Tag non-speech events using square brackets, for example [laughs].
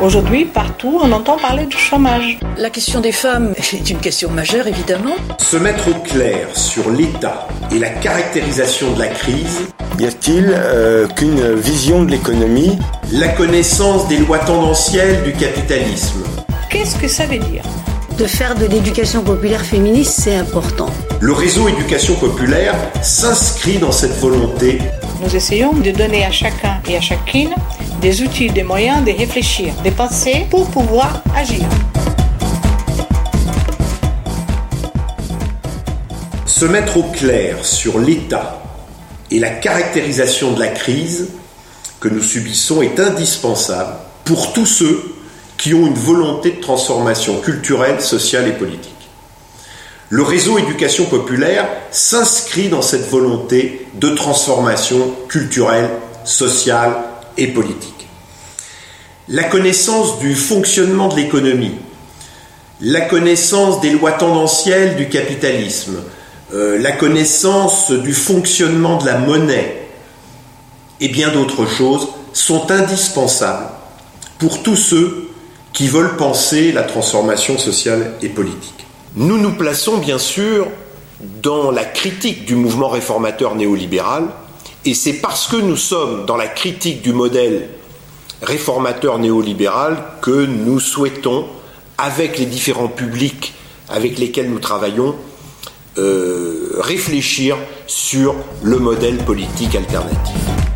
Aujourd'hui, partout, on entend parler du chômage. La question des femmes [laughs] est une question majeure, évidemment. Se mettre au clair sur l'état et la caractérisation de la crise. Y a-t-il euh, qu'une vision de l'économie? La connaissance des lois tendancielles du capitalisme. Qu'est-ce que ça veut dire? De faire de l'éducation populaire féministe, c'est important. Le réseau éducation populaire s'inscrit dans cette volonté. Nous essayons de donner à chacun et à chacune des outils, des moyens de réfléchir, de penser pour pouvoir agir. Se mettre au clair sur l'état et la caractérisation de la crise que nous subissons est indispensable pour tous ceux qui ont une volonté de transformation culturelle, sociale et politique. Le réseau éducation populaire s'inscrit dans cette volonté de transformation culturelle, sociale et politique. La connaissance du fonctionnement de l'économie, la connaissance des lois tendancielles du capitalisme, euh, la connaissance du fonctionnement de la monnaie. Et bien d'autres choses sont indispensables pour tous ceux qui veulent penser la transformation sociale et politique. Nous nous plaçons bien sûr dans la critique du mouvement réformateur néolibéral, et c'est parce que nous sommes dans la critique du modèle réformateur néolibéral que nous souhaitons, avec les différents publics avec lesquels nous travaillons, euh, réfléchir sur le modèle politique alternatif.